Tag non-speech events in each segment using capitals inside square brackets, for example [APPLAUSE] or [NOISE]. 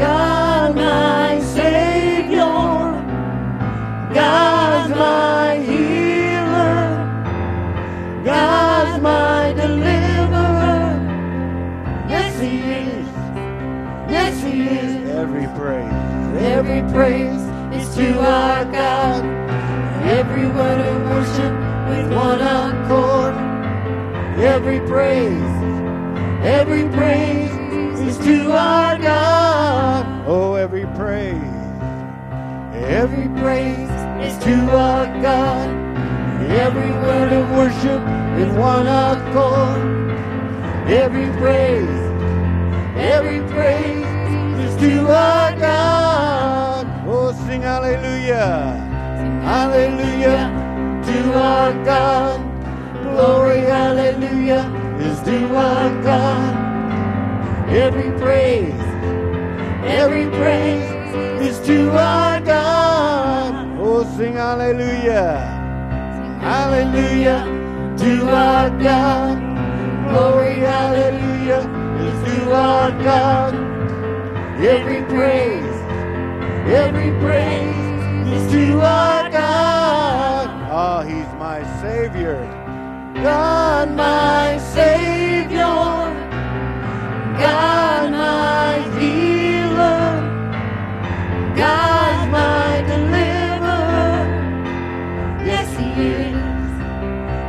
God, my Savior, God, my healer, God, my deliverer. Yes, He is. Yes, He is. Every praise, every praise is to our God. Every word of worship with one accord. Every praise, every praise is to our God. Oh, every praise, every praise is to our God. Every word of worship is one accord. Every praise, every praise is to our God. Oh, sing hallelujah, hallelujah to our God. Glory, hallelujah is to our God. Every praise every praise is to our God. Oh, sing hallelujah. Hallelujah to our God. Glory, hallelujah is to our God. Every praise, every praise is to our God. Oh, he's my Savior. God, my Savior. God, my healer. God, my deliverer. Yes, he is.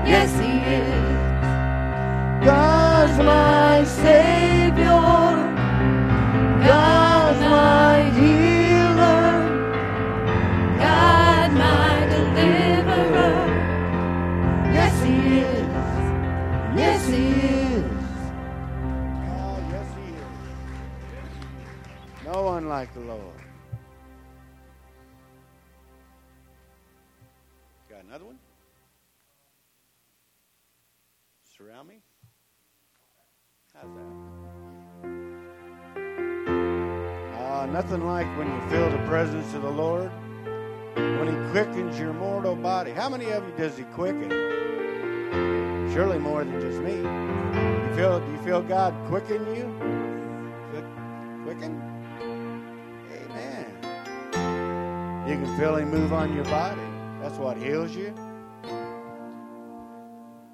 Yes, he is. God's my Savior. God's my healer. God, my deliverer. Yes, he is. Yes, he is. Oh, yes, he is. No one like the Lord. Surround me? How's that? Uh, nothing like when you feel the presence of the Lord, when He quickens your mortal body. How many of you does He quicken? Surely more than just me. You feel? Do you feel God quicken you? Quicken? Amen. You can feel Him move on your body. That's what heals you.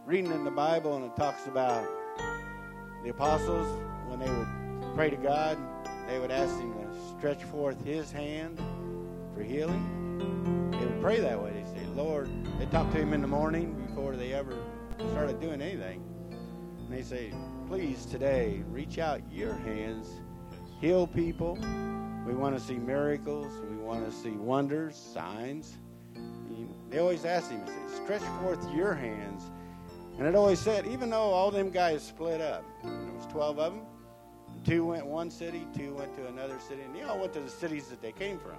Reading in the Bible, and it talks about the apostles when they would pray to God, they would ask Him to stretch forth His hand for healing. They would pray that way. They say, Lord, they talk to Him in the morning before they ever started doing anything. And they say, please today reach out your hands, heal people. We want to see miracles. We want to see wonders, signs. They always ask him, stretch forth your hands. And it always said, even though all them guys split up, there was 12 of them, two went one city, two went to another city, and they all went to the cities that they came from.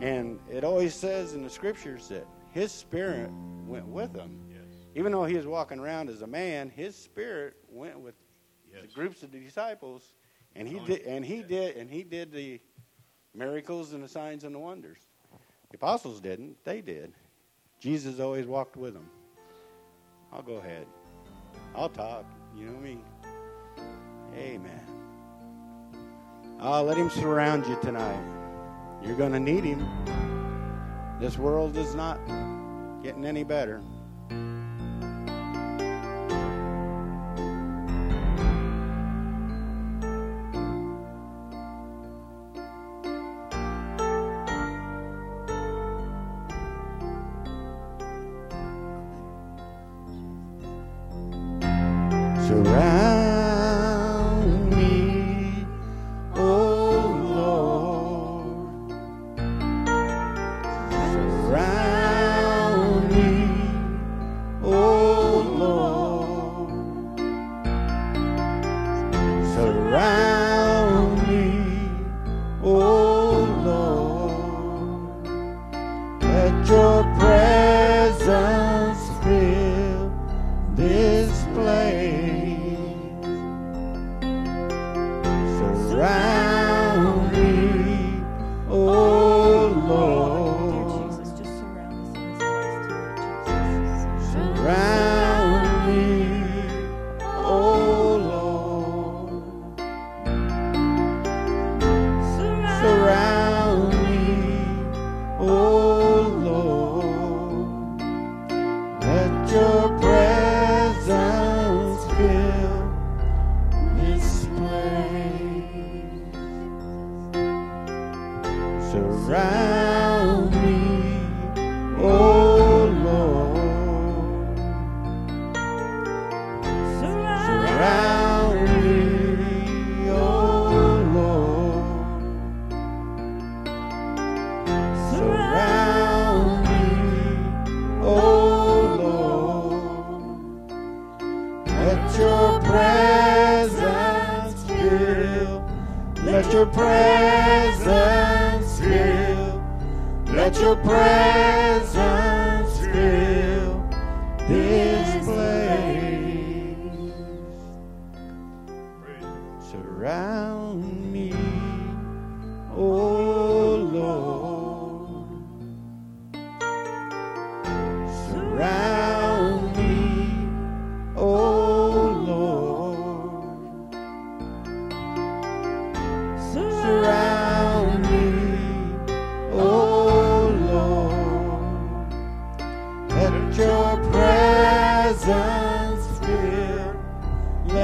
And it always says in the scriptures that his spirit went with them. Yes. Even though he was walking around as a man, his spirit went with Yes. the groups of the disciples, and he did, and he did, and he did the miracles and the signs and the wonders. The apostles didn't; they did. Jesus always walked with them. I'll go ahead. I'll talk. You know me. Amen. Oh, let him surround you tonight. You're going to need him. This world is not getting any better.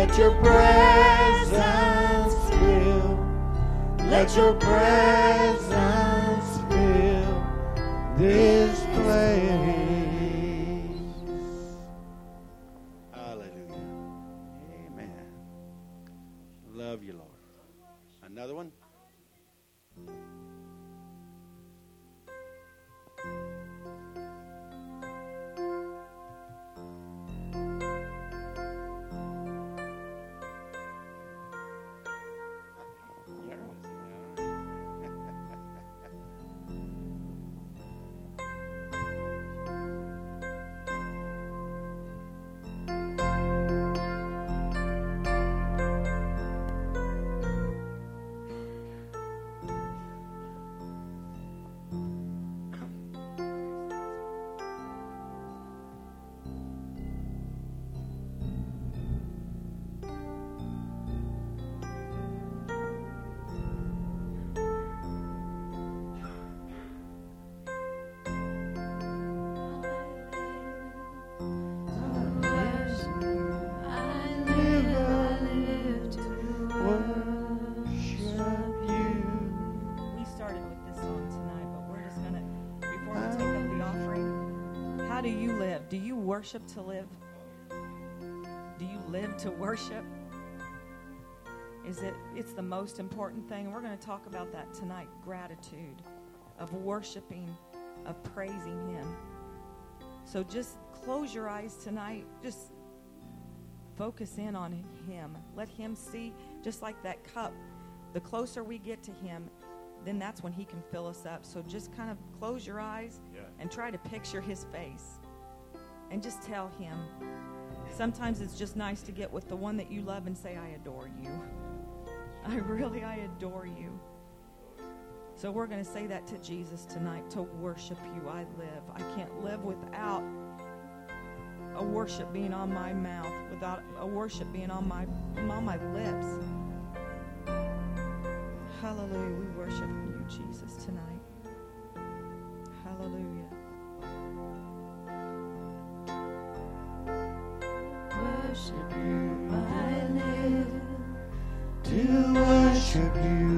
Let your presence fill. Let your presence fill this worship to live? Do you live to worship? Is it it's the most important thing. We're going to talk about that tonight, gratitude of worshiping, of praising him. So just close your eyes tonight. Just focus in on him. Let him see just like that cup. The closer we get to him, then that's when he can fill us up. So just kind of close your eyes and try to picture his face and just tell him. Sometimes it's just nice to get with the one that you love and say, I adore you. [LAUGHS] I really, I adore you. So we're going to say that to Jesus tonight to worship you. I live. I can't live without a worship being on my mouth, without a worship being on my on my lips. Hallelujah. We worship you, Jesus, tonight. Hallelujah. Worship you,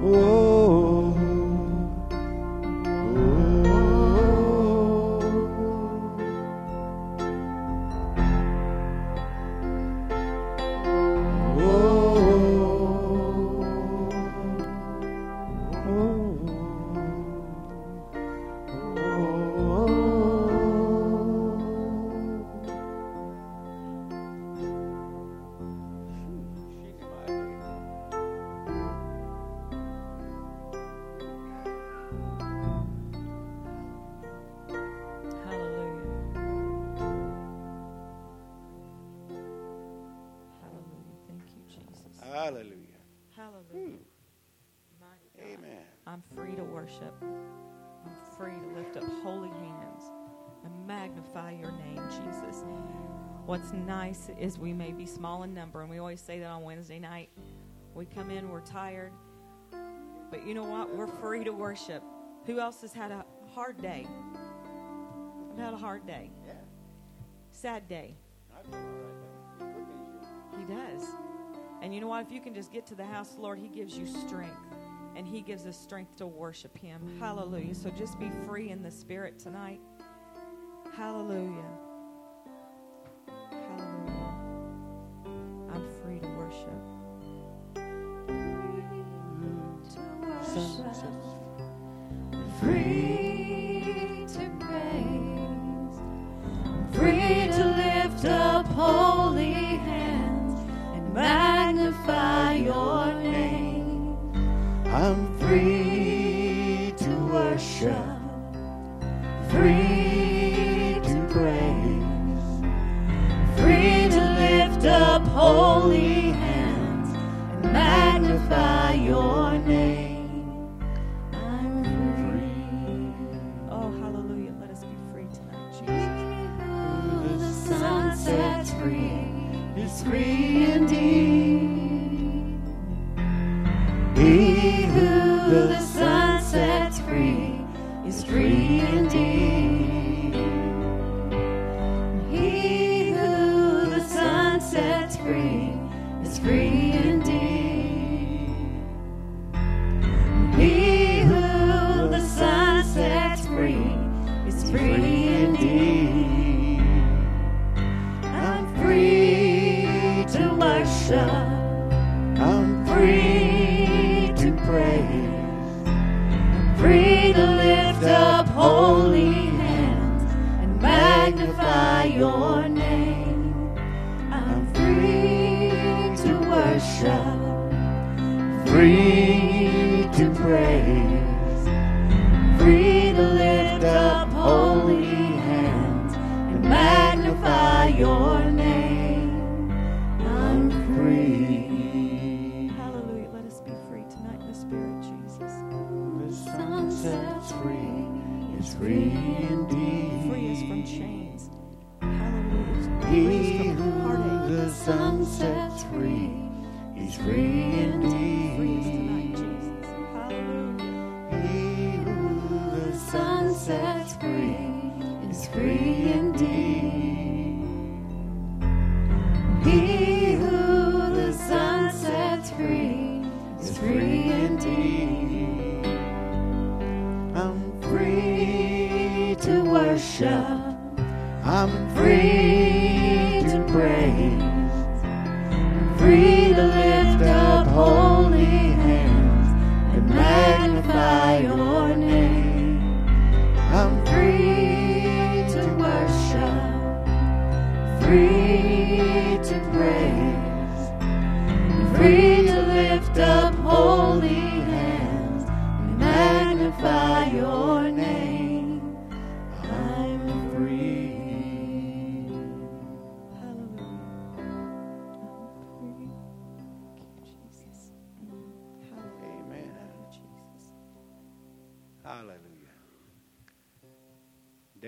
Whoa. nice as we may be small in number, and we always say that on Wednesday night, we come in, we're tired. But you know what? We're free to worship. Who else has had a hard day? I've had a hard day. Yeah. Sad day. He does. And you know what? If you can just get to the house, Lord, He gives you strength. And He gives us strength to worship Him. Hallelujah. So just be free in the Spirit tonight. Hallelujah. Jesus. free indeed. He who the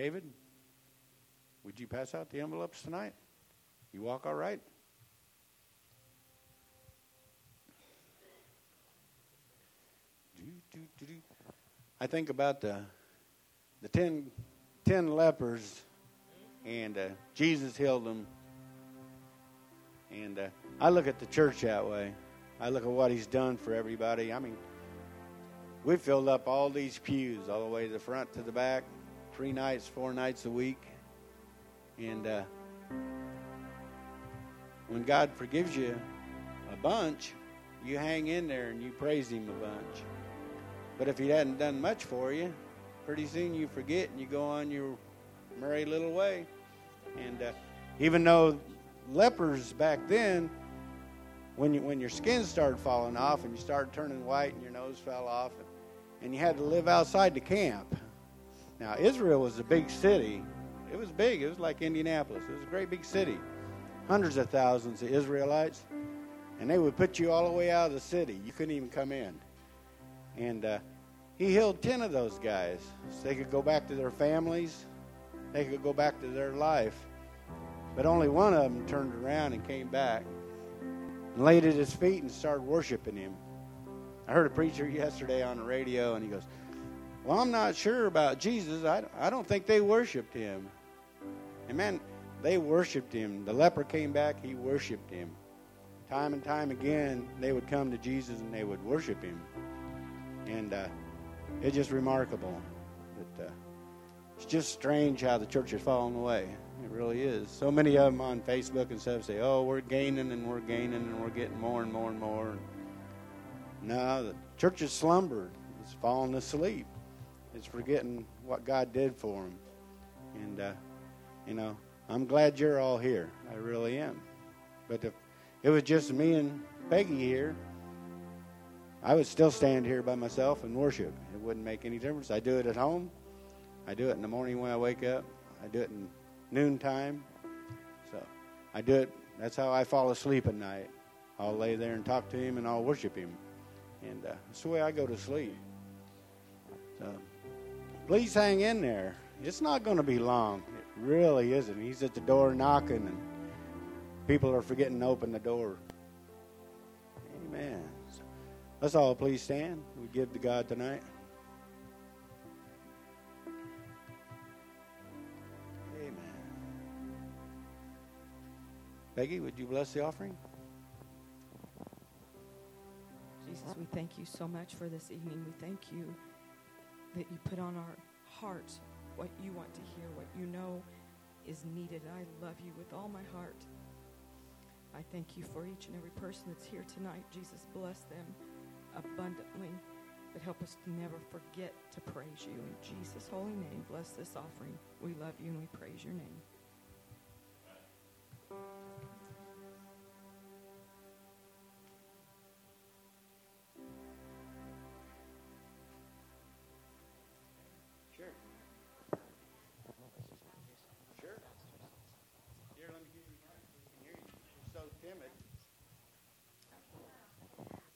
David, would you pass out the envelopes tonight? You walk all right? Do, do, do. I think about the the ten, ten lepers, and uh, Jesus healed them. And uh, I look at the church that way. I look at what He's done for everybody. I mean, we filled up all these pews all the way to the front to the back, three nights, four nights a week. And uh, when God forgives you a bunch, you hang in there and you praise Him a bunch. But if He hadn't done much for you, pretty soon you forget and you go on your merry little way. And uh, even though lepers back then, when you, when your skin started falling off and you started turning white and your nose fell off, and, and you had to live outside the camp. Now Israel was a big city. It was big. It was like Indianapolis. It was a great big city. Hundreds of thousands of Israelites, and they would put you all the way out of the city. You couldn't even come in. And uh, he healed ten of those guys, so they could go back to their families. They could go back to their life. But only one of them turned around and came back and laid at his feet and started worshiping him. I heard a preacher yesterday on the radio, and he goes, Well, I'm not sure about Jesus. I, I don't think they worshiped him. And man, they worshiped him. The leper came back, he worshiped him. Time and time again, they would come to Jesus and they would worship him. And uh, it's just remarkable. But, uh, it's just strange how the church has fallen away. It really is. So many of them on Facebook and stuff say, "Oh, we're gaining and we're gaining and we're getting more and more and more." No, the church has slumbered. It's fallen asleep. It's forgetting what God did for them. And uh, you know, I'm glad you're all here. I really am. But if it was just me and Peggy here, I would still stand here by myself and worship. It wouldn't make any difference. I do it at home. I do it in the morning when I wake up. I do it in noontime. So I do it. That's how I fall asleep at night. I'll lay there and talk to him and I'll worship him. And uh, that's the way I go to sleep. So please hang in there. It's not going to be long. It really isn't. He's at the door knocking, and people are forgetting to open the door. Amen. Let's all please stand. We give to God tonight. Amen. Peggy, would you bless the offering? Jesus, we thank you so much for this evening. We thank you that you put on our hearts what you want to hear, what you know is needed. I love you with all my heart. I thank you for each and every person that's here tonight. Jesus, bless them abundantly, but help us to never forget to praise you. In Jesus' holy name, bless this offering. We love you and we praise your name.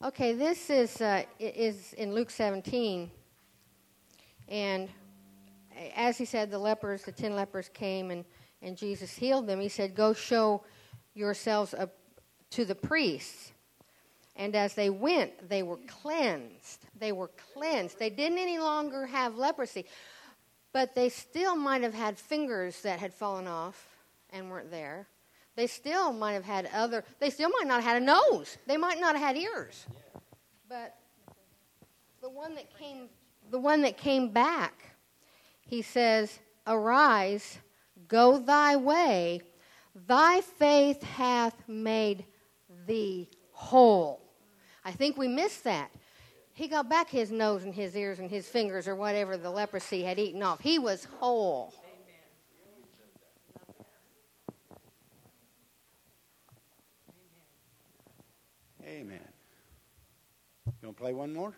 Okay, this is uh, is in Luke 17, and as he said, the lepers, the ten lepers came and, and Jesus healed them. He said, Go show yourselves up to the priests. And as they went, they were cleansed. They were cleansed. They didn't any longer have leprosy, but they still might have had fingers that had fallen off and weren't there. They still might have had other, they still might not have had a nose. They might not have had ears. But the one that came, the one that came back, he says, Arise, go thy way, thy faith hath made thee whole. I think we missed that. He got back his nose and his ears and his fingers or whatever the leprosy had eaten off. He was whole. Amen. You want to play one more?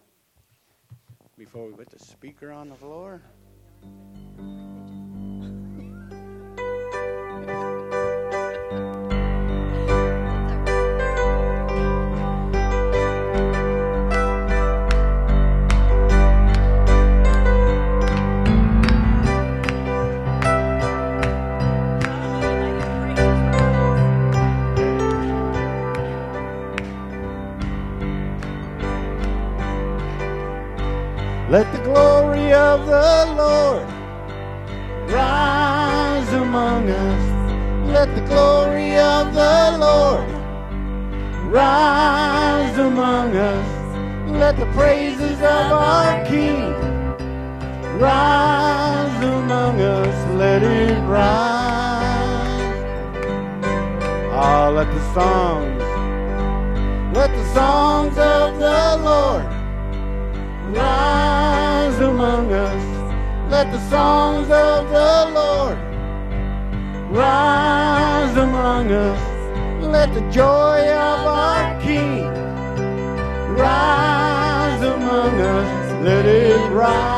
Before we put the speaker on the floor? Let the glory of the Lord rise among us. Let the glory of the Lord rise among us. Let the praises of our King rise among us. Let it rise. Ah, let the songs, let the songs of the Lord rise among us. Let the songs of the Lord rise among us. Let the joy of our King rise among us. Let it rise.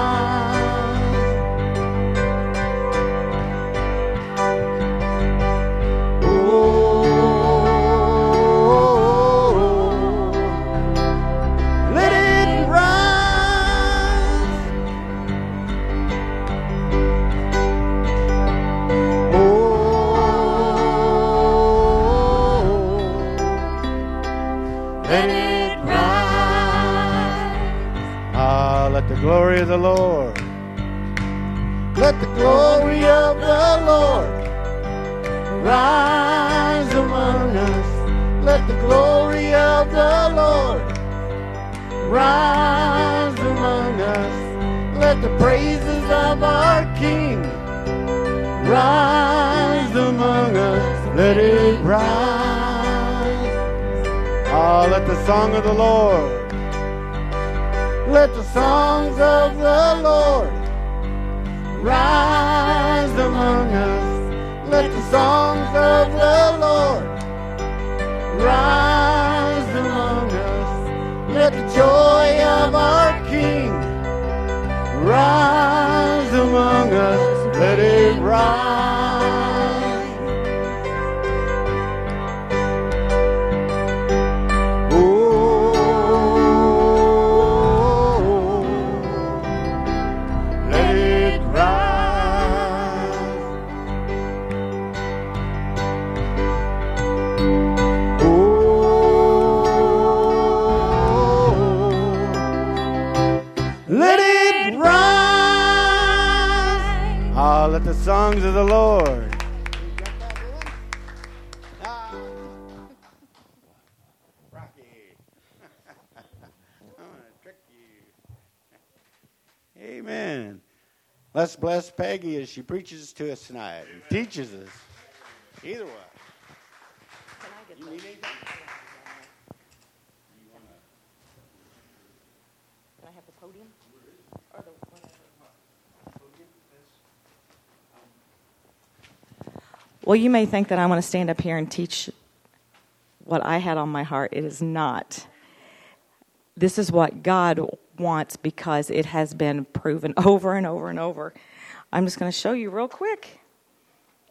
She preaches to us tonight and teaches us. Either way. You need anything? Can I have the podium? Or the whatever? Well, you may think that I want to stand up here and teach what I had on my heart. It is not. This is what God wants because it has been proven [LAUGHS] over and over and over. I'm just going to show you real quick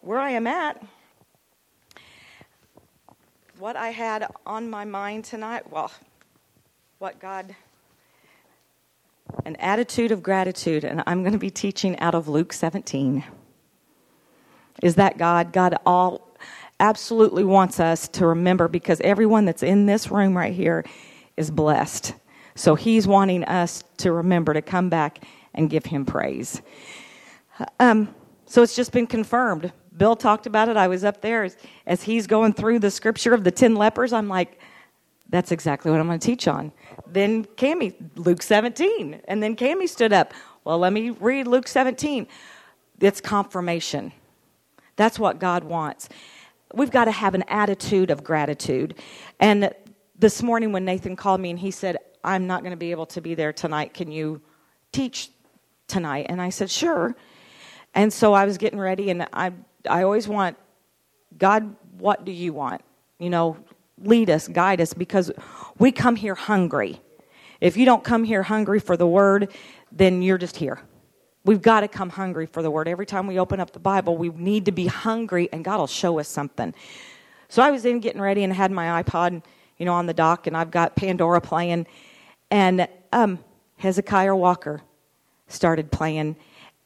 where I am at. What I had on my mind tonight, well, what God An attitude of gratitude, and I'm going to be teaching out of Luke 17. Is that God? God all absolutely wants us to remember because everyone that's in this room right here is blessed. So he's wanting us to remember to come back and give him praise. Um, so it's just been confirmed. Bill talked about it. I was up there as, as he's going through the scripture of the 10 lepers. I'm like, that's exactly what I'm going to teach on. Then Cami, Luke 17. And then Cami stood up. Well, let me read Luke 17. It's confirmation. That's what God wants. We've got to have an attitude of gratitude. And this morning when Nathan called me and he said, I'm not going to be able to be there tonight. Can you teach tonight? And I said, Sure. And so I was getting ready, and I, I always want, God, what do you want? You know, lead us, guide us, because we come here hungry. If you don't come here hungry for the word, then you're just here. We've got to come hungry for the word. Every time we open up the Bible, we need to be hungry, and God will show us something. So I was in getting ready and had my iPod, you know, on the dock, and I've got Pandora playing, and um, Hezekiah Walker started playing,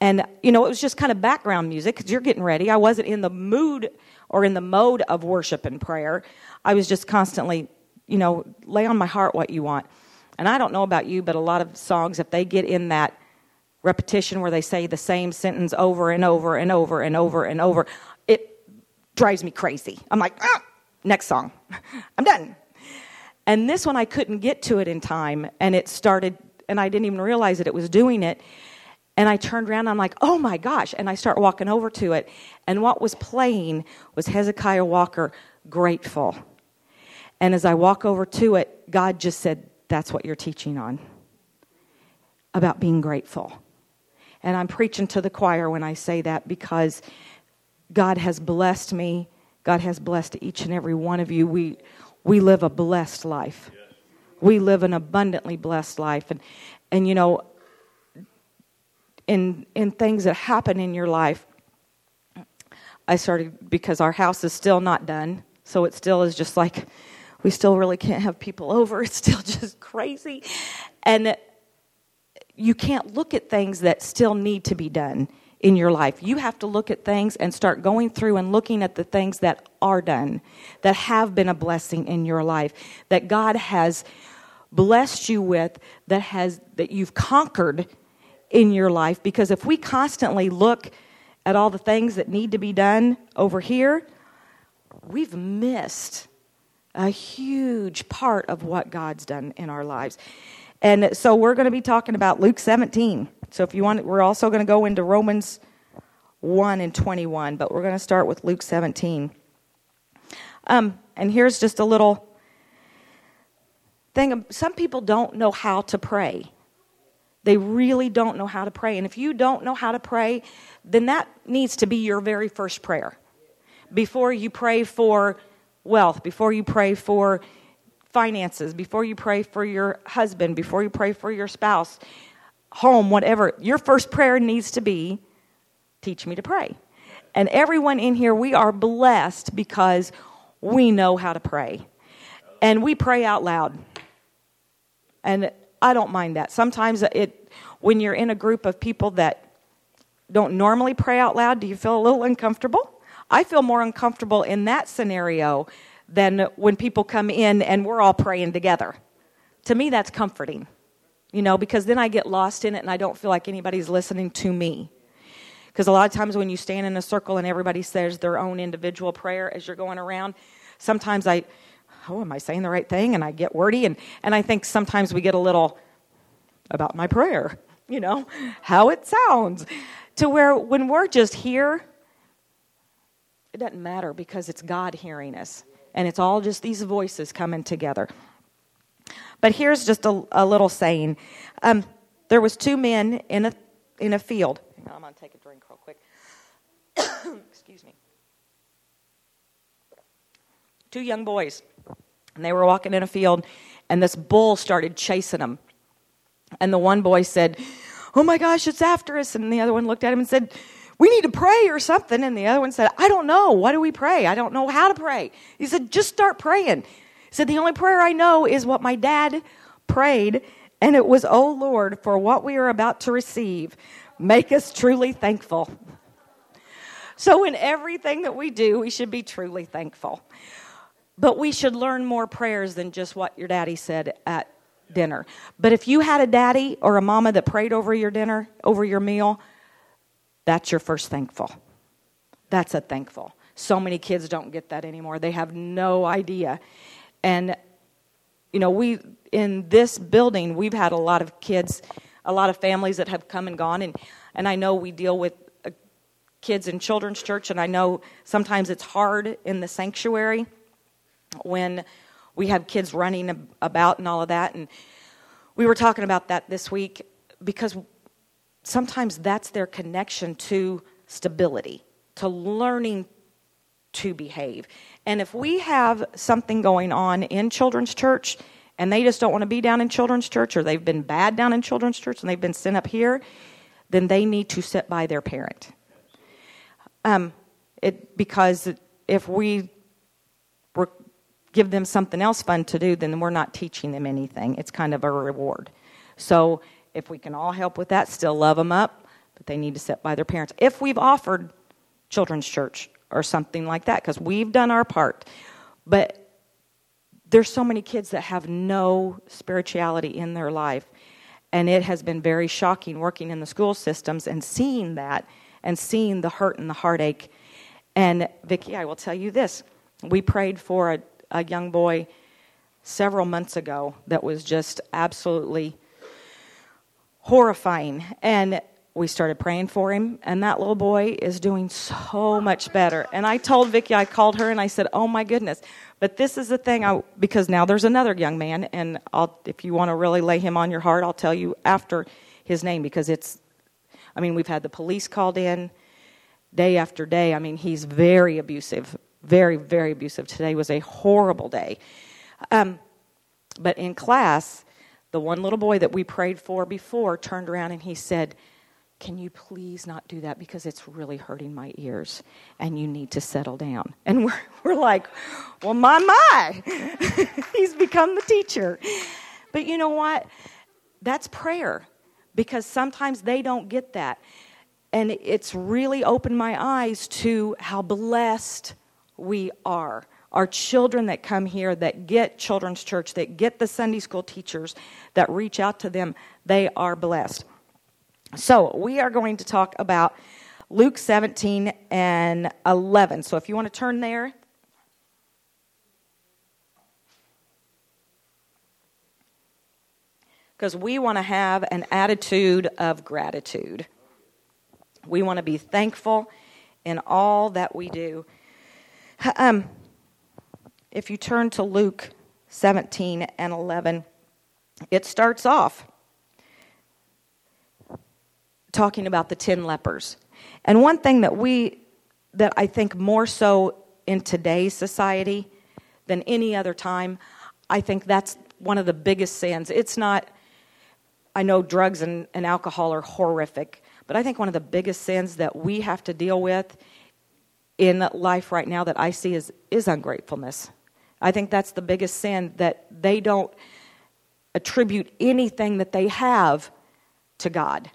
and, you know, it was just kind of background music because you're getting ready. I wasn't in the mood or in the mode of worship and prayer. I was just constantly, you know, lay on my heart what you want. And I don't know about you, but a lot of songs, if they get in that repetition where they say the same sentence over and over and over and over and over, it drives me crazy. I'm like, ah, next song. [LAUGHS] I'm done. And this one, I couldn't get to it in time, and it started, and I didn't even realize that it was doing it. And I turned around, I'm like, oh my gosh. And I start walking over to it. And what was playing was Hezekiah Walker, Grateful. And as I walk over to it, God just said, that's what you're teaching on about being grateful. And I'm preaching to the choir when I say that because God has blessed me. God has blessed each and every one of you. We, we live a blessed life. We live an abundantly blessed life. And, and you know, in in things that happen in your life. I started because our house is still not done so it still is just like we still really can't have people [LAUGHS] over it's still just crazy. And you can't look at things that still need to be done in your life. You have to look at things and start going through and looking at the things that are done that have been a blessing in your life that god has blessed you with that has that you've conquered in your life because if we constantly look at all the things that need to be done over here, we've missed a huge part of what God's done in our lives. And so we're going to be talking about Luke 17. So if you want, we're also going to go into Romans 1 and 21, but we're going to start with Luke 17. Um, and here's just a little thing. Some people don't know how to pray. They really don't know how to pray. And if you don't know how to pray, then that needs to be your very first prayer. Before you pray for wealth, before you pray for finances, before you pray for your husband, before you pray for your spouse, home, whatever, your first prayer needs to be teach me to pray. And everyone in here, we are blessed because we know how to pray. And we pray out loud. And I don't mind that. Sometimes it, when you're in a group of people that don't normally pray out loud, do you feel a little uncomfortable? I feel more uncomfortable in that scenario than when people come in and we're all praying together. To me, that's comforting, you know, because then I get lost in it and I don't feel like anybody's listening to me. Because a lot of times when you stand in a circle and everybody says their own individual prayer as you're going around, sometimes I, oh, am I saying the right thing? And I get wordy. And, and I think sometimes we get a little about my prayer, you know, how it sounds. To where when we're just here, it doesn't matter because it's God hearing us. And it's all just these voices coming together. But here's just a, a little saying. Um, there was two men in a, in a field. I'm going to take a drink real quick. [COUGHS] Excuse me. Two young boys and they were walking in a field, and this bull started chasing them. And the one boy said, Oh my gosh, it's after us. And the other one looked at him and said, We need to pray or something. And the other one said, I don't know. What do we pray? I don't know how to pray. He said, Just start praying. He said, The only prayer I know is what my dad prayed. And it was, Oh Lord, for what we are about to receive, make us truly thankful. So, in everything that we do, we should be truly thankful. But we should learn more prayers than just what your daddy said at dinner. But if you had a daddy or a mama that prayed over your dinner, over your meal, that's your first thankful. That's a thankful. So many kids don't get that anymore. They have no idea. And, you know, we, in this building, we've had a lot of kids, a lot of families that have come and gone. And, and I know we deal with uh, kids in children's church, and I know sometimes it's hard in the sanctuary when we have kids running about and all of that. And we were talking about that this week because sometimes that's their connection to stability, to learning to behave. And if we have something going on in children's church and they just don't want to be down in children's church or they've been bad down in children's church and they've been sent up here, then they need to sit by their parent. Um, it, because if we give them something else fun to do, then we're not teaching them anything. It's kind of a reward. So if we can all help with that, still love them up, but they need to sit by their parents. If we've offered children's church or something like that, because we've done our part. But there's so many kids that have no spirituality in their life. And it has been very shocking working in the school systems and seeing that and seeing the hurt and the heartache. And Vicki, I will tell you this. We prayed for a a young boy several months ago that was just absolutely horrifying. And we started praying for him, and that little boy is doing so much better. And I told Vicki, I called her and I said, "Oh my goodness!" But this is the thing, I, because now there's another young man, and I'll, if you want to really lay him on your heart, I'll tell you after his name because it's. I mean, we've had the police called in day after day. I mean, he's very abusive, very, very abusive. Today was a horrible day. Um, but in class, the one little boy that we prayed for before turned around and he said, Can you please not do that because it's really hurting my ears and you need to settle down? [LAUGHS] And we're, we're like, Well, my, my. [LAUGHS] He's become the teacher. But you know what? That's prayer because sometimes they don't get that. And it's really opened my eyes to how blessed we are. Our children that come here, that get children's church, that get the Sunday school teachers, that reach out to them, they are blessed. So, we are going to talk about Luke 17 and 11. So, if you want to turn there. Because we want to have an attitude of gratitude. We want to be thankful in all that we do. Um, if you turn to Luke 17 and 11, it starts off talking about the 10 lepers. And one thing that we, that I think more so in today's society than any other time, I think that's one of the biggest sins. It's not, I know drugs and, and alcohol are horrific, but I think one of the biggest sins that we have to deal with in life right now that I see is, is ungratefulness. I think that's the biggest sin that they don't attribute anything that they have to God.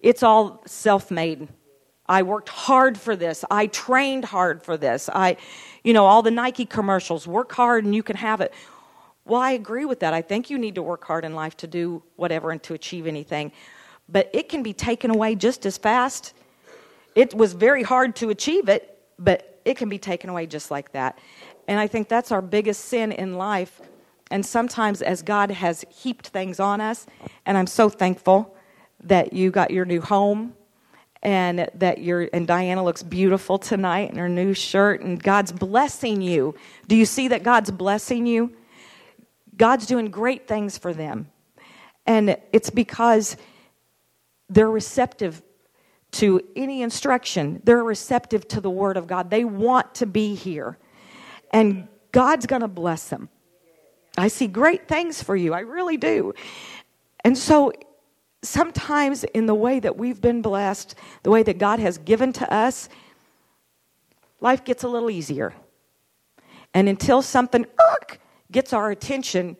It's all self made. I worked hard for this. I trained hard for this. I, you know, all the Nike commercials work hard and you can have it. Well, I agree with that. I think you need to work hard in life to do whatever and to achieve anything. But it can be taken away just as fast. It was very hard to achieve it, but it can be taken away just like that. And I think that's our biggest sin in life. And sometimes, as God has heaped things on us, and I'm so thankful that you got your new home and that your and Diana looks beautiful tonight in her new shirt and God's blessing you. Do you see that God's blessing you? God's doing great things for them. And it's because they're receptive to any instruction. They're receptive to the Word of God. They want to be here. And God's going to bless them. I see great things for you. I really do. And so sometimes, in the way that we've been blessed, the way that God has given to us, life gets a little easier. And until something gets our attention,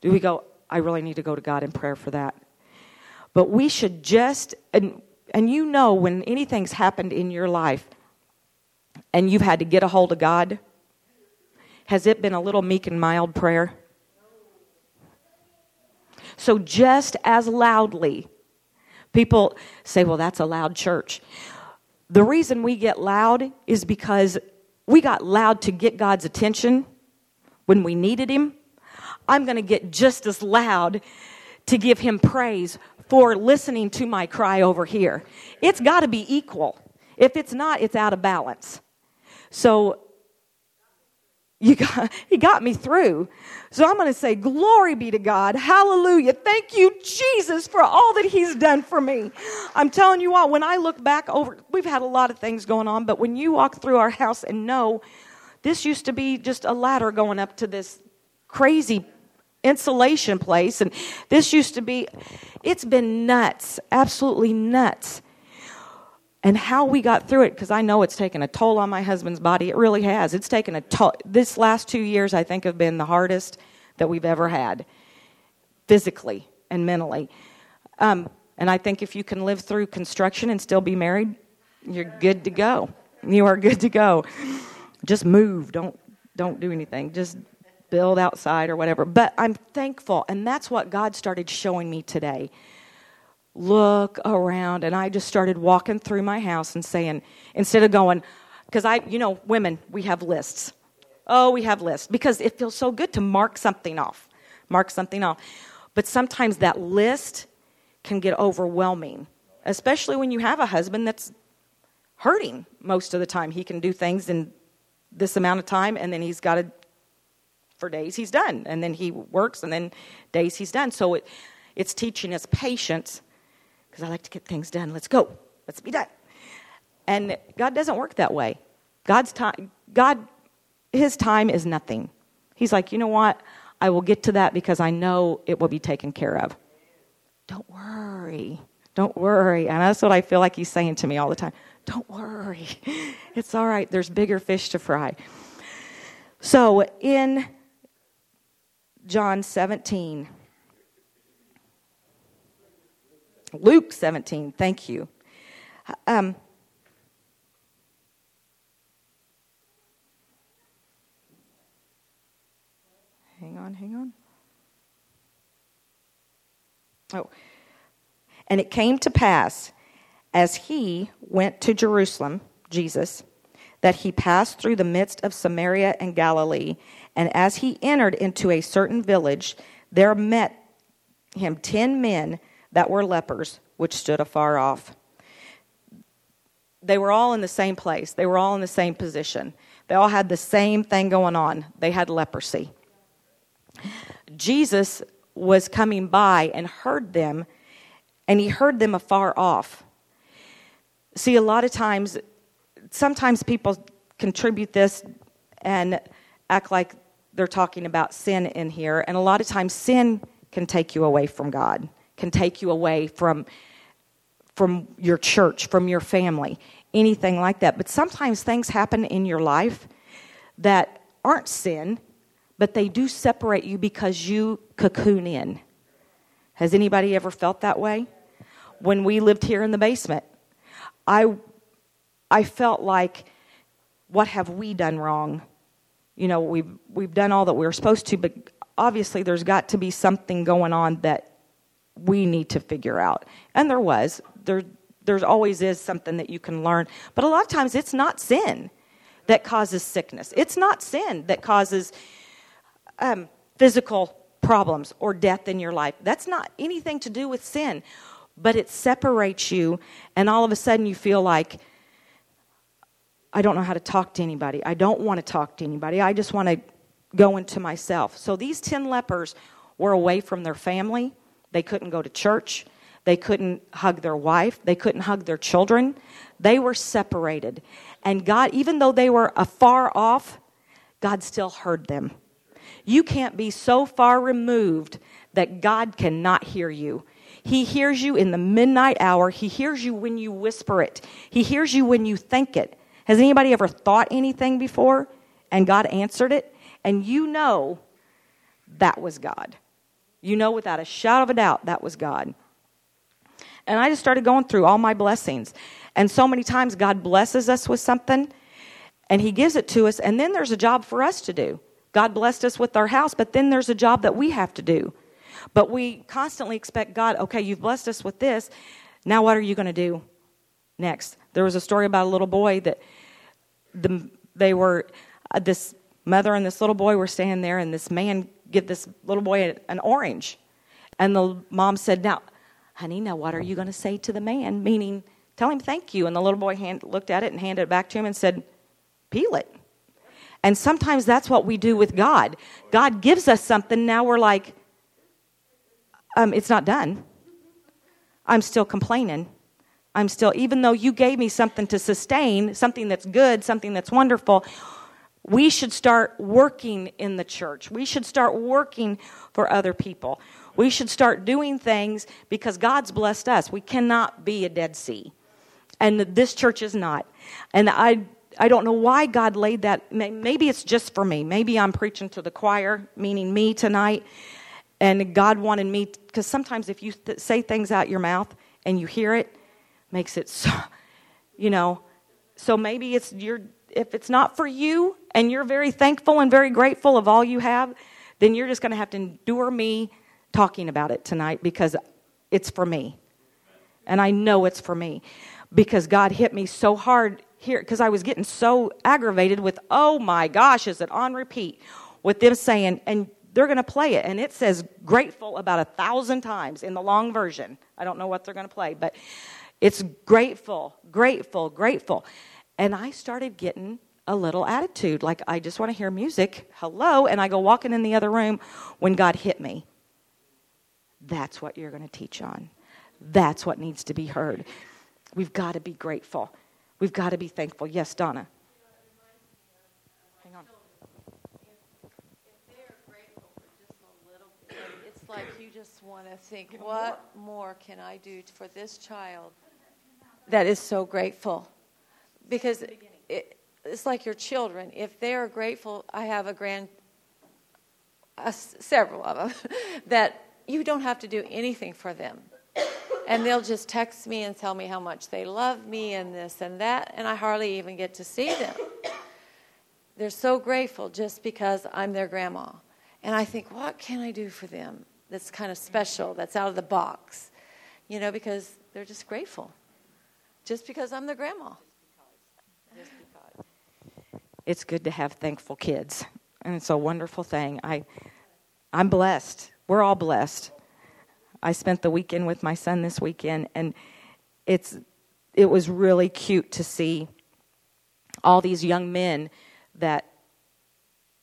do we go, I really need to go to God in prayer for that. But we should just, and, and you know when anything's happened in your life and you've had to get a hold of God, has it been a little meek and mild prayer? So just as loudly, people say, well, that's a loud church. The reason we get loud is because we got loud to get God's attention when we needed Him. I'm going to get just as loud to give Him praise for listening to my cry over here. It's got to be equal. If it's not, it's out of balance. So you got, [LAUGHS] he got me through. So I'm going to say, Glory be to God. Hallelujah. Thank you, Jesus, for all that He's done for me. I'm telling you what, when I look back over, we've had a lot of things going on, but when you walk through our house and know this used to be just a ladder going up to this crazy insulation place, and this used to be, it's been nuts, absolutely nuts and how we got through it because I know it's taken a toll on my husband's body. It really has. It's taken a toll. This last two years, I think, have been the hardest that we've ever had, physically and mentally. Um, and I think if you can live through construction and still be married, you're good to go. You are good to go. Just move. Don't don't do anything. Just build outside or whatever. But I'm thankful, and that's what God started showing me today look around. And I just started walking through my house and saying, instead of going, because I, you know, women, we have lists. Oh, we have lists because it feels so good to mark something off. Mark something off. But sometimes that list can get overwhelming, especially when you have a husband that's hurting most of the time. He can do things in this amount of time and then he's got to for days he's done and then he works and then days he's done so it, it's teaching us patience because I like to get things done. Let's go. Let's be done. And God doesn't work that way. God's time, God, His time is nothing. He's like, you know what? I will get to that because I know it will be taken care of. Don't worry. Don't worry. And that's what I feel like He's saying to me all the time. Don't worry. [LAUGHS] It's all right. There's bigger fish to fry. So in John 17, Luke 17, thank you. Um, hang on, hang on. Oh. And it came to pass as he went to Jerusalem, Jesus, that he passed through the midst of Samaria and Galilee. And as he entered into a certain village, there met him ten men that were lepers, which stood afar off. They were all in the same place, they were all in the same position. They all had the same thing going on. They had leprosy. Jesus was coming by and heard them, and he heard them afar off. See, a lot of times, sometimes people contribute this and act like they're talking about sin in here, and a lot of times sin can take you away from God can take you away from from your church, from your family, anything like that. But sometimes things happen in your life that aren't sin, but they do separate you because you cocoon in. Has anybody ever felt that way? When we lived here in the basement, I I felt like what have we done wrong? You know, we've we've done all that we're supposed to, but obviously there's got to be something going on that we need to figure out. And there was. There there's always is something that you can learn. But a lot of times it's not sin that causes sickness. It's not sin that causes um, physical problems or death in your life. That's not anything to do with sin. But it separates you, and all of a sudden you feel like, I don't know how to talk to anybody. I don't want to talk to anybody. I just want to go into myself. So these 10 lepers were away from their family. They couldn't go to church. They couldn't hug their wife. They couldn't hug their children. They were separated. And God, even though they were afar off, God still heard them. You can't be so far removed that God cannot hear you. He hears you in the midnight hour. He hears you when you whisper it. He hears you when you think it. Has anybody ever thought anything before and God answered it? And you know that was God. You know without a shadow of a doubt that was God. And I just started going through all my blessings. And so many times God blesses us with something and He gives it to us, and then there's a job for us to do. God blessed us with our house, but then there's a job that we have to do. But we constantly expect God, okay, you've blessed us with this. Now what are you going to do next? There was a story about a little boy that the, they were, uh, this mother and this little boy were standing there, and this man give this little boy an orange. And the mom said, Now, honey, now what are you going to say to the man? Meaning, tell him thank you. And the little boy hand, looked at it and handed it back to him and said, Peel it. And sometimes that's what we do with God. God gives us something, now we're like, um, it's not done. I'm still complaining. I'm still, even though you gave me something to sustain, something that's good, something that's wonderful, we should start working in the church. We should start working for other people. We should start doing things because God's blessed us. We cannot be a Dead Sea. And this church is not. And I I don't know why God laid that. Maybe it's just for me. Maybe I'm preaching to the choir, meaning me tonight. And God wanted me, because sometimes if you th- say things out your mouth and you hear it, makes it so, you know. So maybe it's your, if it's not for you and you're very thankful and very grateful of all you have, then you're just going to have to endure me talking about it tonight because it's for me. And I know it's for me because God hit me so hard here because I was getting so aggravated with, oh my gosh, is it on repeat? With them saying, and they're going to play it, and it says grateful about a thousand times in the long version. I don't know what they're going to play, but it's grateful, grateful, grateful. And I started getting a little attitude like I just want to hear music. Hello. And I go walking in the other room when God hit me. That's what you're going to teach on. That's what needs to be heard. We've got to be grateful. We've got to be thankful. Yes, Donna. Hang on. It's like you just want to think, what more can I do for this child that is so grateful? Because it, it's like your children. If they are grateful, I have a grand, uh, several of them, [LAUGHS] that you don't have to do anything for them and they'll just text me and tell me how much they love me and this and that, and I hardly even get to see them. They're so grateful just because I'm their grandma. And I think, what can I do for them that's kind of special, that's out of the box? You know, because they're just grateful. Just because I'm the grandma. Just because. It's good to have thankful kids. And it's a wonderful thing. I I'm blessed. We're all blessed. I spent the weekend with my son this weekend, and it's it was really cute to see all these young men that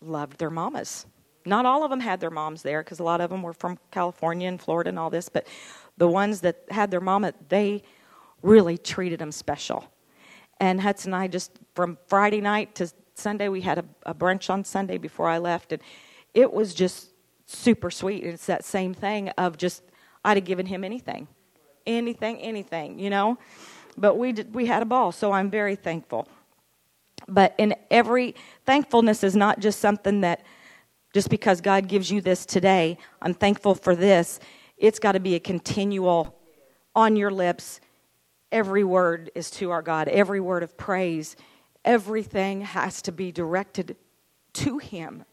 loved their mamas. Not all of them had their moms there because a lot of them were from California and Florida and all this, but the ones that had their mama, they really treated them special. And Hudson and I just from Friday night to Sunday, we had a, a brunch on Sunday before I left, and it was just super sweet. And it's that same thing of just I'd have given him anything, anything, anything, you know. But we did, we had a ball, so I'm very thankful. But in every thankfulness is not just something that just because God gives you this today, I'm thankful for this. It's got to be a continual on your lips. Every word is to our God, every word of praise. Everything has to be directed to Him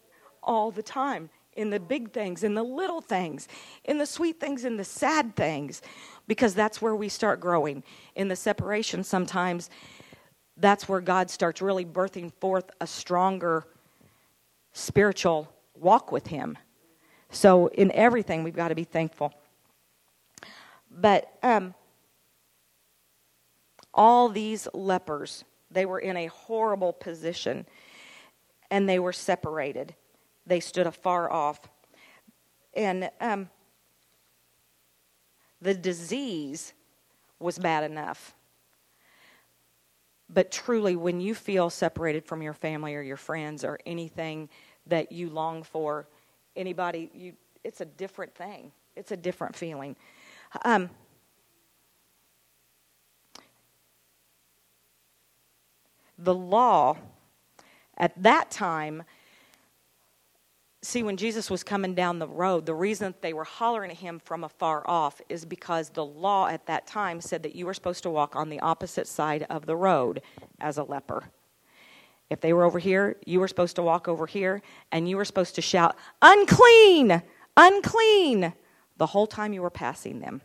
all the time in the big things, in the little things, in the sweet things, in the sad things, because that's where we start growing. In the separation, sometimes that's where God starts really birthing forth a stronger spiritual walk with Him. So, in everything, we've got to be thankful. But um, all these lepers, they were in a horrible position and they were separated they stood afar off. And um, the disease was bad enough. But truly, when you feel separated from your family or your friends or anything that you long for, anybody, you, it's a different thing. It's a different feeling. Um, the law at that time see, when Jesus was coming down the road, the reason they were hollering at him from afar off is because the law at that time said that you were supposed to walk on the opposite side of the road as a leper. If they were over here, you were supposed to walk over here, and you were supposed to shout, Unclean! Unclean! the whole time you were passing them.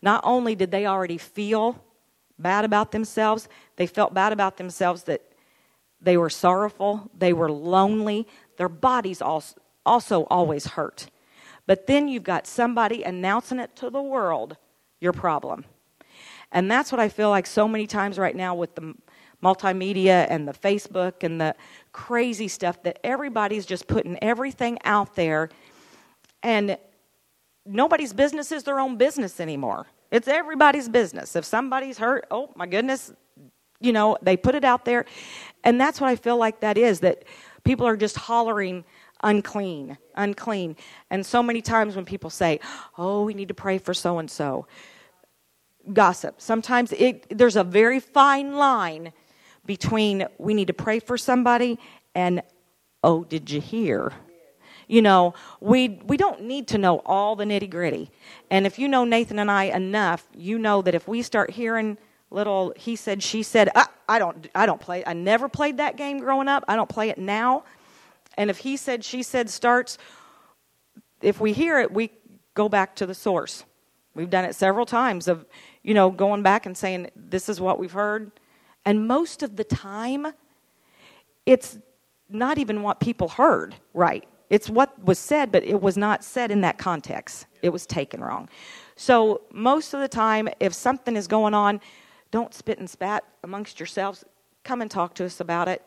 Not only did they already feel bad about themselves, they felt bad about themselves that they were sorrowful, they were lonely, their bodies also, also always hurt. But then you've got somebody announcing it to the world, your problem. And that's what I feel like so many times right now with the multimedia and the Facebook and the crazy stuff that everybody's just putting everything out there. And nobody's business is their own business anymore. It's everybody's business. If somebody's hurt, oh my goodness, you know, they put it out there. And that's what I feel like that is that people are just hollering unclean, unclean. And so many times when people say, "Oh, we need to pray for so and so." Gossip. Sometimes it, there's a very fine line between we need to pray for somebody and oh, did you hear? You know, we we don't need to know all the nitty-gritty. And if you know Nathan and I enough, you know that if we start hearing little he said she said I, I don't i don't play i never played that game growing up. I don't play it now. And if he said she said starts if we hear it we go back to the source. We've done it several times of you know going back and saying this is what we've heard. And most of the time it's not even what people heard right it's what was said but it was not said in that context it was taken wrong so most of the time if something is going on don't spit and spat amongst yourselves. Come and talk to us about it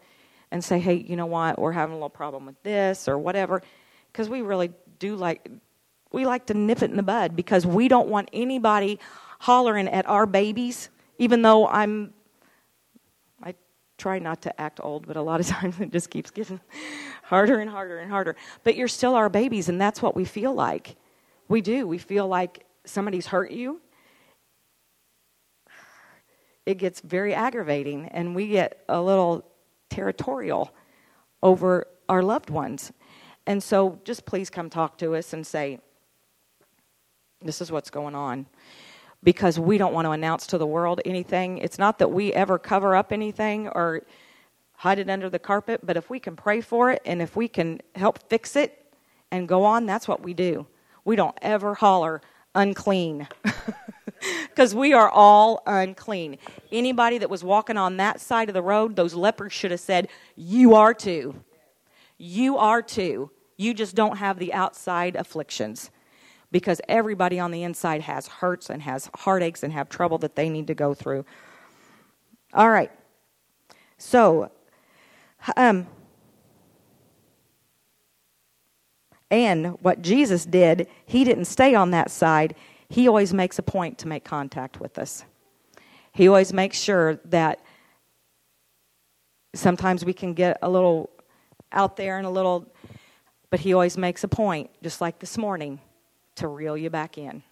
and say, hey, you know what, we're having a little problem with this or whatever. Because we really do like, we like to nip it in the bud because we don't want anybody hollering at our babies, even though I'm, I try not to act old, but a lot of [LAUGHS] times it just keeps getting harder and harder and harder. But you're still our babies, and that's what we feel like. We do. We feel like somebody's hurt you it gets very aggravating and we get a little territorial over our loved ones. And so just please come talk to us and say, this is what's going on. Because we don't want to announce to the world anything. It's not that we ever cover up anything or hide it under the carpet, but if we can pray for it and if we can help fix it and go on, that's what we do. We don't ever holler unclean. [LAUGHS] because we are all unclean. Anybody that was walking on that side of the road, those lepers should have said, You are too. You are too. You just don't have the outside afflictions because everybody on the inside has hurts and has heartaches and have trouble that they need to go through. All right. So, um, and what Jesus did, he didn't stay on that side he always makes a point to make contact with us. He always makes sure that sometimes we can get a little out there and a little, but he always makes a point, just like this morning, to reel you back in.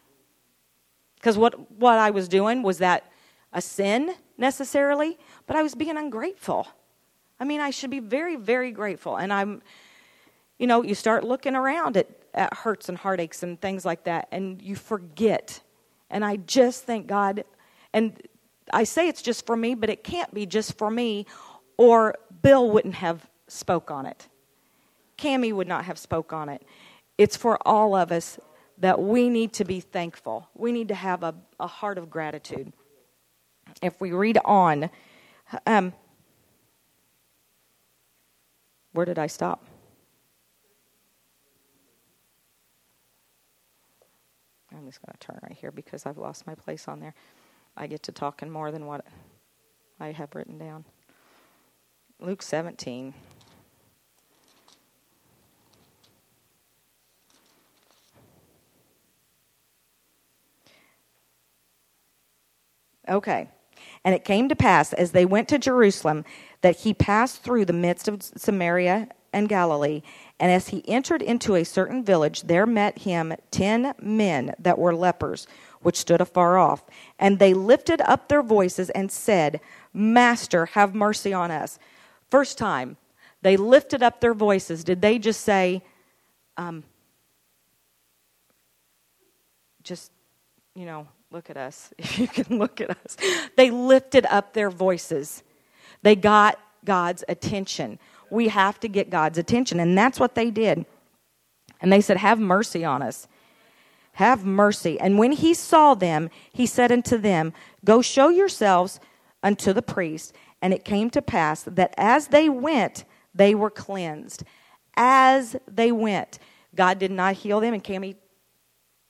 Because what, what I was doing was that a sin necessarily, but I was being ungrateful. I mean, I should be very, very grateful. And I'm, you know, you start looking around at at hurts and heartaches and things like that, and you forget. And I just thank God. And I say it's just for me, but it can't be just for me, or Bill wouldn't have spoke on it. Cami would not have spoke on it. It's for all of us that we need to be thankful. We need to have a, a heart of gratitude. If we read on, um, where did I stop? I'm just going to turn right here because I've lost my place on there. I get to talking more than what I have written down. Luke 17. Okay. And it came to pass as they went to Jerusalem that he passed through the midst of Samaria and Galilee. And as he entered into a certain village, there met him ten men that were lepers, which stood afar off. And they lifted up their voices and said, Master, have mercy on us. First time, they lifted up their voices. Did they just say, um, just, you know, look at us. [LAUGHS] If you can look at us. They lifted up their voices. They got God's attention. We have to get God's attention. And that's what they did. And they said, Have mercy on us. Have mercy. And when he saw them, he said unto them, Go show yourselves unto the priest. And it came to pass that as they went, they were cleansed. As they went. God did not heal them, and Cami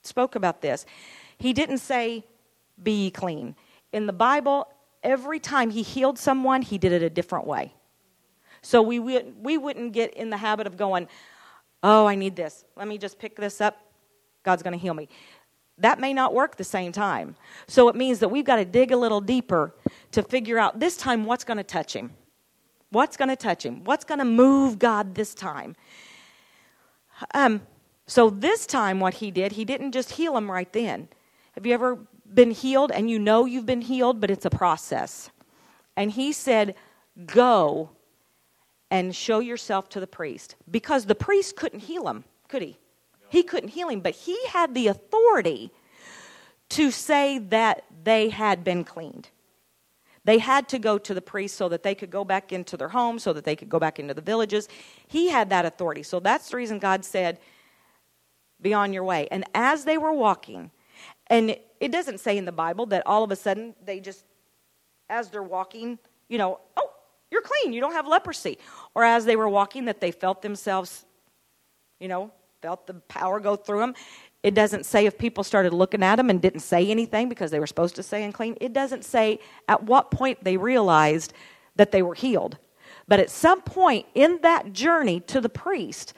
spoke about this. He didn't say, Be clean. In the Bible, every time he healed someone, he did it a different way. So we, we wouldn't get in the habit of going, Oh, I need this. Let me just pick this up. God's going to heal me. That may not work the same time. So it means that we've got to dig a little deeper to figure out this time what's going to touch him. What's going to touch him? What's going to move God this time? Um, so this time, what he did, he didn't just heal him right then. Have you ever been healed and you know you've been healed, but it's a process? And he said, Go and show yourself to the priest. Because the priest couldn't heal him, could he? He couldn't heal him, but he had the authority to say that they had been cleaned. They had to go to the priest so that they could go back into their homes, so that they could go back into the villages. He had that authority. So that's the reason God said, Be on your way. And as they were walking, and it doesn't say in the Bible that all of a sudden they just, as they're walking, you know, oh, you're clean, you don't have leprosy. Or as they were walking, that they felt themselves, you know, felt the power go through them. It doesn't say if people started looking at them and didn't say anything because they were supposed to say unclean. It doesn't say at what point they realized that they were healed. But at some point in that journey to the priest,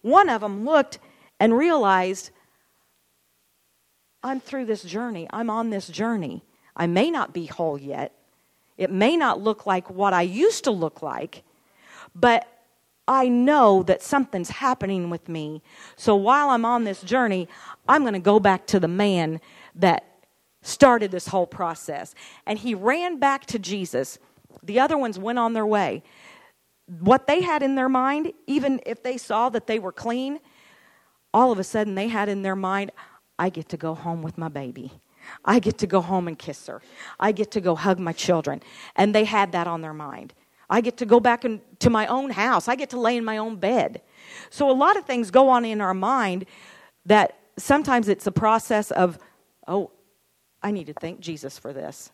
one of them looked and realized, I'm through this journey. I'm on this journey. I may not be whole yet. It may not look like what I used to look like, but I know that something's happening with me. So while I'm on this journey, I'm going to go back to the man that started this whole process. And he ran back to Jesus. The other ones went on their way. What they had in their mind, even if they saw that they were clean, all of a sudden they had in their mind, I get to go home with my baby. I get to go home and kiss her. I get to go hug my children. And they had that on their mind. I get to go back in, to my own house. I get to lay in my own bed. So a lot of things go on in our mind that sometimes it's a process of, oh, I need to thank Jesus for this.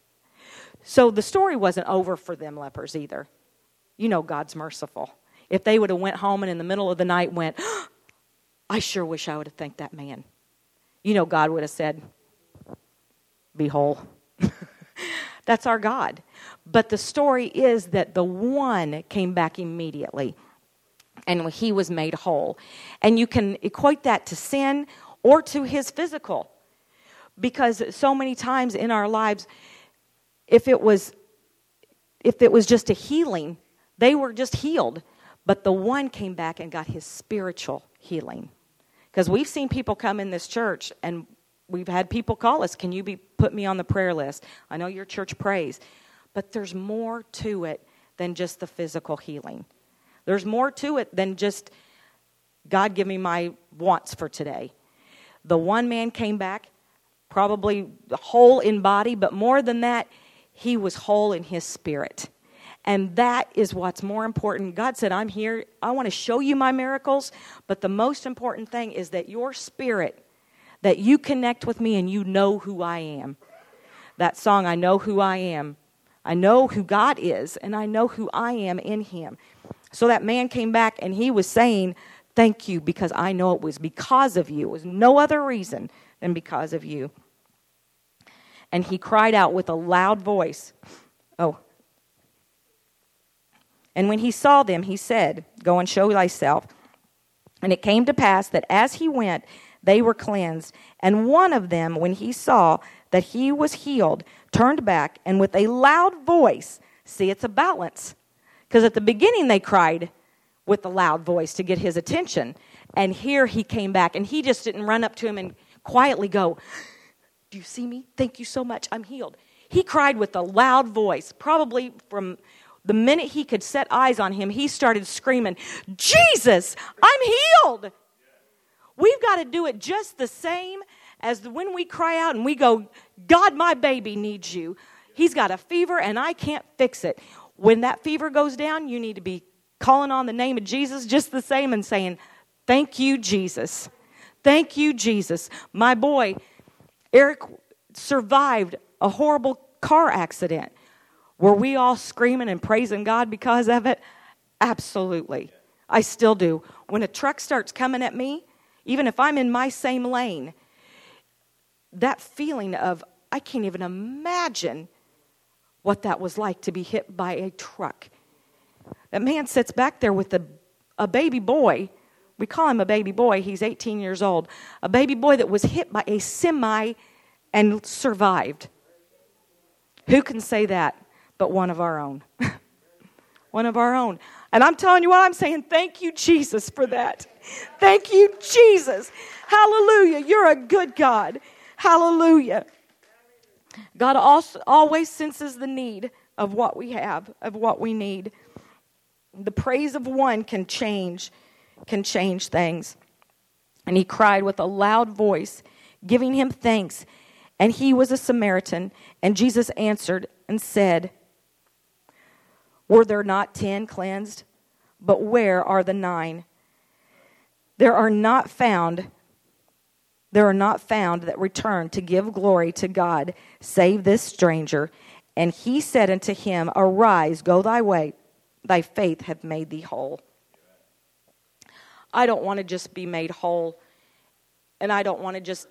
So the story wasn't over for them lepers either. You know God's merciful. If they would have went home and in the middle of the night went, oh, [GASPS] I sure wish I would have thanked that man. You know God would have said, be whole. [LAUGHS] That's our God. But the story is that the one came back immediately and he was made whole. And you can equate that to sin or to his physical. Because so many times in our lives, if it was if it was just a healing, they were just healed. But the one came back and got his spiritual healing. Because we've seen people come in this church and we've had people call us, Can you be put me on the prayer list? I know your church prays. But there's more to it than just the physical healing. There's more to it than just, God, give me my wants for today. The one man came back, probably whole in body, but more than that, he was whole in his spirit. And that is what's more important. God said, I'm here. I want to show you my miracles. But the most important thing is that your spirit, that you connect with me and you know who I am. That song, I Know Who I Am, I know who God is, and I know who I am in Him. So that man came back and he was saying, Thank you, because I know it was because of you. It was no other reason than because of you. And he cried out with a loud voice, Oh. And when he saw them, he said, Go and show thyself. And it came to pass that as he went, they were cleansed. And one of them, when he saw that he was healed, turned back, and with a loud voice, see, it's a balance. Because at the beginning they cried with a loud voice to get his attention. And here he came back, and he just didn't run up to him and quietly go, Do you see me? Thank you so much. I'm healed. He cried with a loud voice, probably from the minute he could set eyes on him, he started screaming, Jesus, I'm healed. We've got to do it just the same as when we cry out and we go, God, my baby needs you. He's got a fever and I can't fix it. When that fever goes down, you need to be calling on the name of Jesus just the same and saying, Thank you, Jesus. Thank you, Jesus. My boy, Eric, survived a horrible car accident. Were we all screaming and praising God because of it? Absolutely. I still do. When a truck starts coming at me, even if I'm in my same lane, that feeling of, I can't even imagine what that was like to be hit by a truck. That man sits back there with a, a baby boy. We call him a baby boy. He's 18 years old. A baby boy that was hit by a semi and survived. Who can say that but one of our own? [LAUGHS] one of our own. And I'm telling you what, I'm saying thank you, Jesus, for that. Thank you, Jesus. Hallelujah. You're a good God. Hallelujah. God also, always senses the need of what we have, of what we need. The praise of one can change, can change things. And he cried with a loud voice, giving him thanks. And he was a Samaritan. And Jesus answered and said, Were there not ten cleansed? But where are the nine? There are not found there are not found that return to give glory to God, save this stranger. And he said unto him, Arise, go thy way, thy faith hath made thee whole. I don't want to just be made whole, and I don't want to just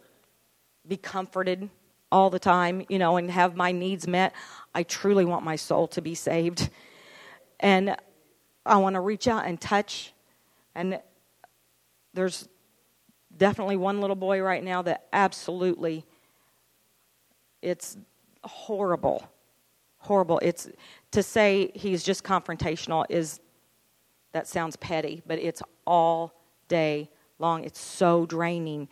be comforted all the time, you know, and have my needs met. I truly want my soul to be saved. And I want to reach out and touch. And there's definitely one little boy right now that absolutely it's horrible horrible. It's to say he's just confrontational is that sounds petty but it's all day long. It's so draining.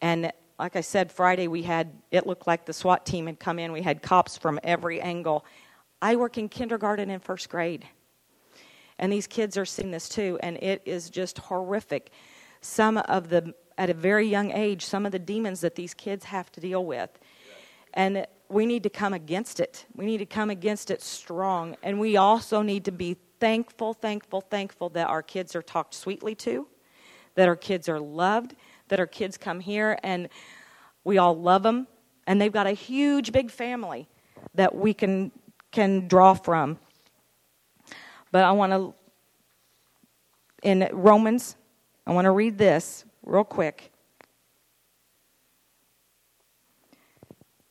And like i said friday we had it looked like the swat team had come in. We had cops from every angle. I work in kindergarten and first grade and these kids are seeing this too and it is just horrific some of the at a very young age some of the demons that these kids have to deal with. And we need to come against it. We need to come against it strong. And we also need to be thankful, thankful, thankful that our kids are talked sweetly to, that our kids are loved, that our kids come here and we all love them. And they've got a huge, big family that we can, can draw from. But I want to, in Romans, I want to read this real quick.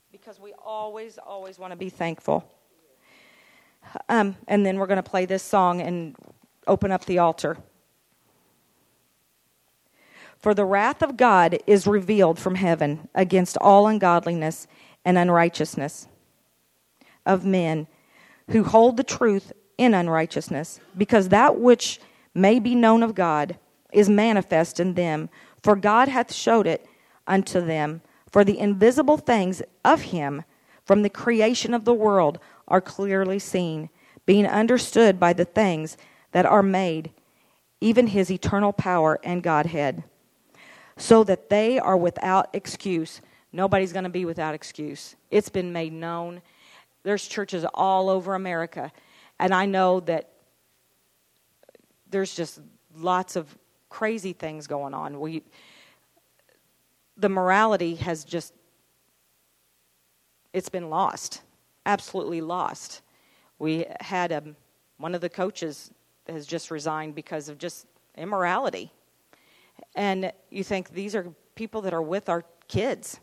Because we always, always want to be thankful. Um, and then we're going to play this song and open up the altar. For the wrath of God is revealed from heaven against all ungodliness and unrighteousness of men who hold the truth in unrighteousness, because that which may be known of God is manifest in them, for God hath showed it unto them. For the invisible things of him from the creation of the world are clearly seen, being understood by the things that are made, even his eternal power and Godhead, so that they are without excuse. Nobody's going to be without excuse. It's been made known. There's churches all over America, and I know that there's just lots of crazy things going on. We, the morality has just, it's been lost, absolutely lost. We had a, um, one of the coaches has just resigned because of just immorality. And you think these are people that are with our kids,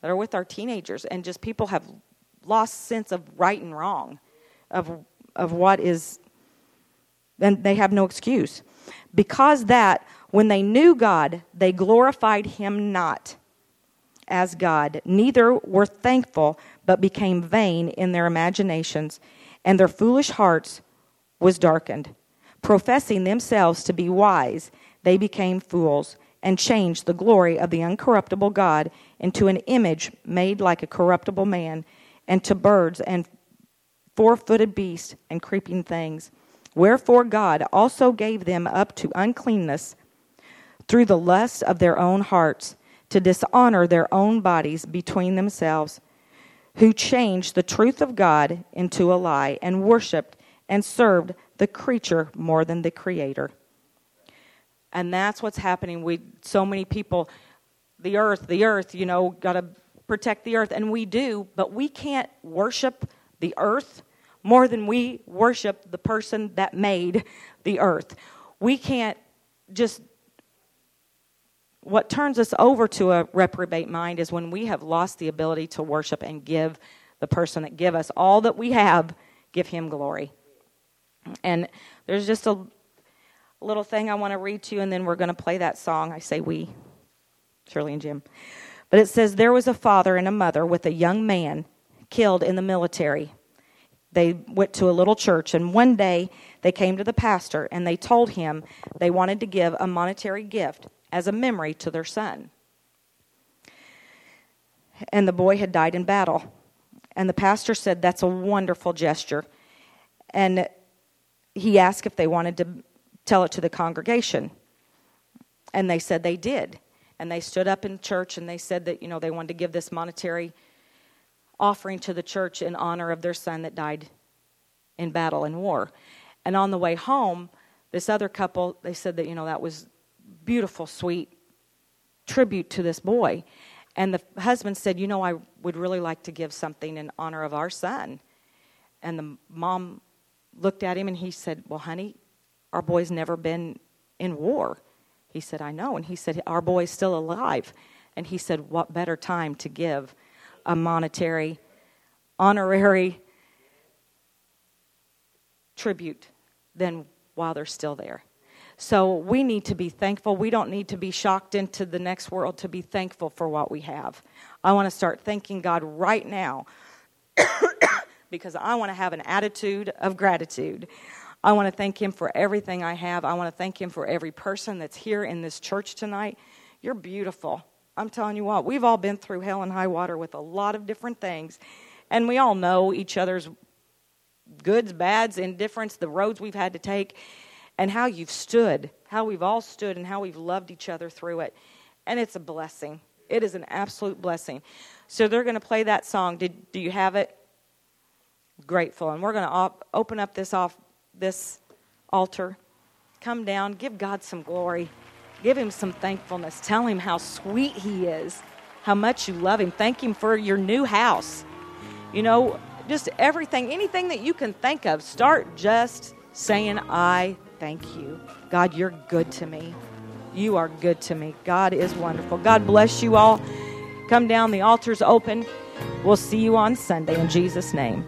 that are with our teenagers, and just people have lost sense of right and wrong, of of what is. Then they have no excuse. Because that, when they knew God, they glorified him not as God, neither were thankful, but became vain in their imaginations, and their foolish hearts was darkened. Professing themselves to be wise, they became fools, and changed the glory of the uncorruptible God into an image made like a corruptible man, and to birds and four footed beasts and creeping things. Wherefore God also gave them up to uncleanness through the lust of their own hearts to dishonor their own bodies between themselves, who changed the truth of God into a lie and worshiped and served the creature more than the creator. And that's what's happening. We so many people the earth, the earth, you know, got to protect the earth and we do, but we can't worship the earth more than we worship the person that made the earth. We can't just what turns us over to a reprobate mind is when we have lost the ability to worship and give the person that give us all that we have give him glory. And there's just a little thing i want to read to you and then we're going to play that song. I say we shirley and jim. But it says there was a father and a mother with a young man killed in the military they went to a little church and one day they came to the pastor and they told him they wanted to give a monetary gift as a memory to their son. And the boy had died in battle. And the pastor said, That's a wonderful gesture. And he asked if they wanted to tell it to the congregation. And they said they did. And they stood up in church and they said that, you know, they wanted to give this monetary offering to the church in honor of their son that died in battle and war. And on the way home, this other couple, they said that, you know, that was beautiful, sweet tribute to this boy. And the husband said, You know, I would really like to give something in honor of our son. And the mom looked at him and he said, Well, honey, our boy's never been in war. He said, I know. And he said, Our boy's still alive. And he said, What better time to give a monetary, honorary tribute than while they're still there? So we need to be thankful. We don't need to be shocked into the next world to be thankful for what we have. I want to start thanking God right now [COUGHS] because I want to have an attitude of gratitude. I want to thank Him for everything I have. I want to thank Him for every person that's here in this church tonight. You're beautiful. I'm telling you what, we've all been through hell and high water with a lot of different things, and we all know each other's goods, bads, indifference, the roads we've had to take and how you've stood, how we've all stood, and how we've loved each other through it. And it's a blessing. It is an absolute blessing. So they're going to play that song. Did do you have it? Grateful. And we're going to op- open up this off this altar. Come down, give God some glory. Give him some thankfulness. Tell him how sweet he is, how much you love him. Thank him for your new house. You know, just everything, anything that you can think of, start just saying, I thank you. God, you're good to me. You are good to me. God is wonderful. God bless you all. Come down, the altar's open. We'll see you on Sunday in Jesus' name.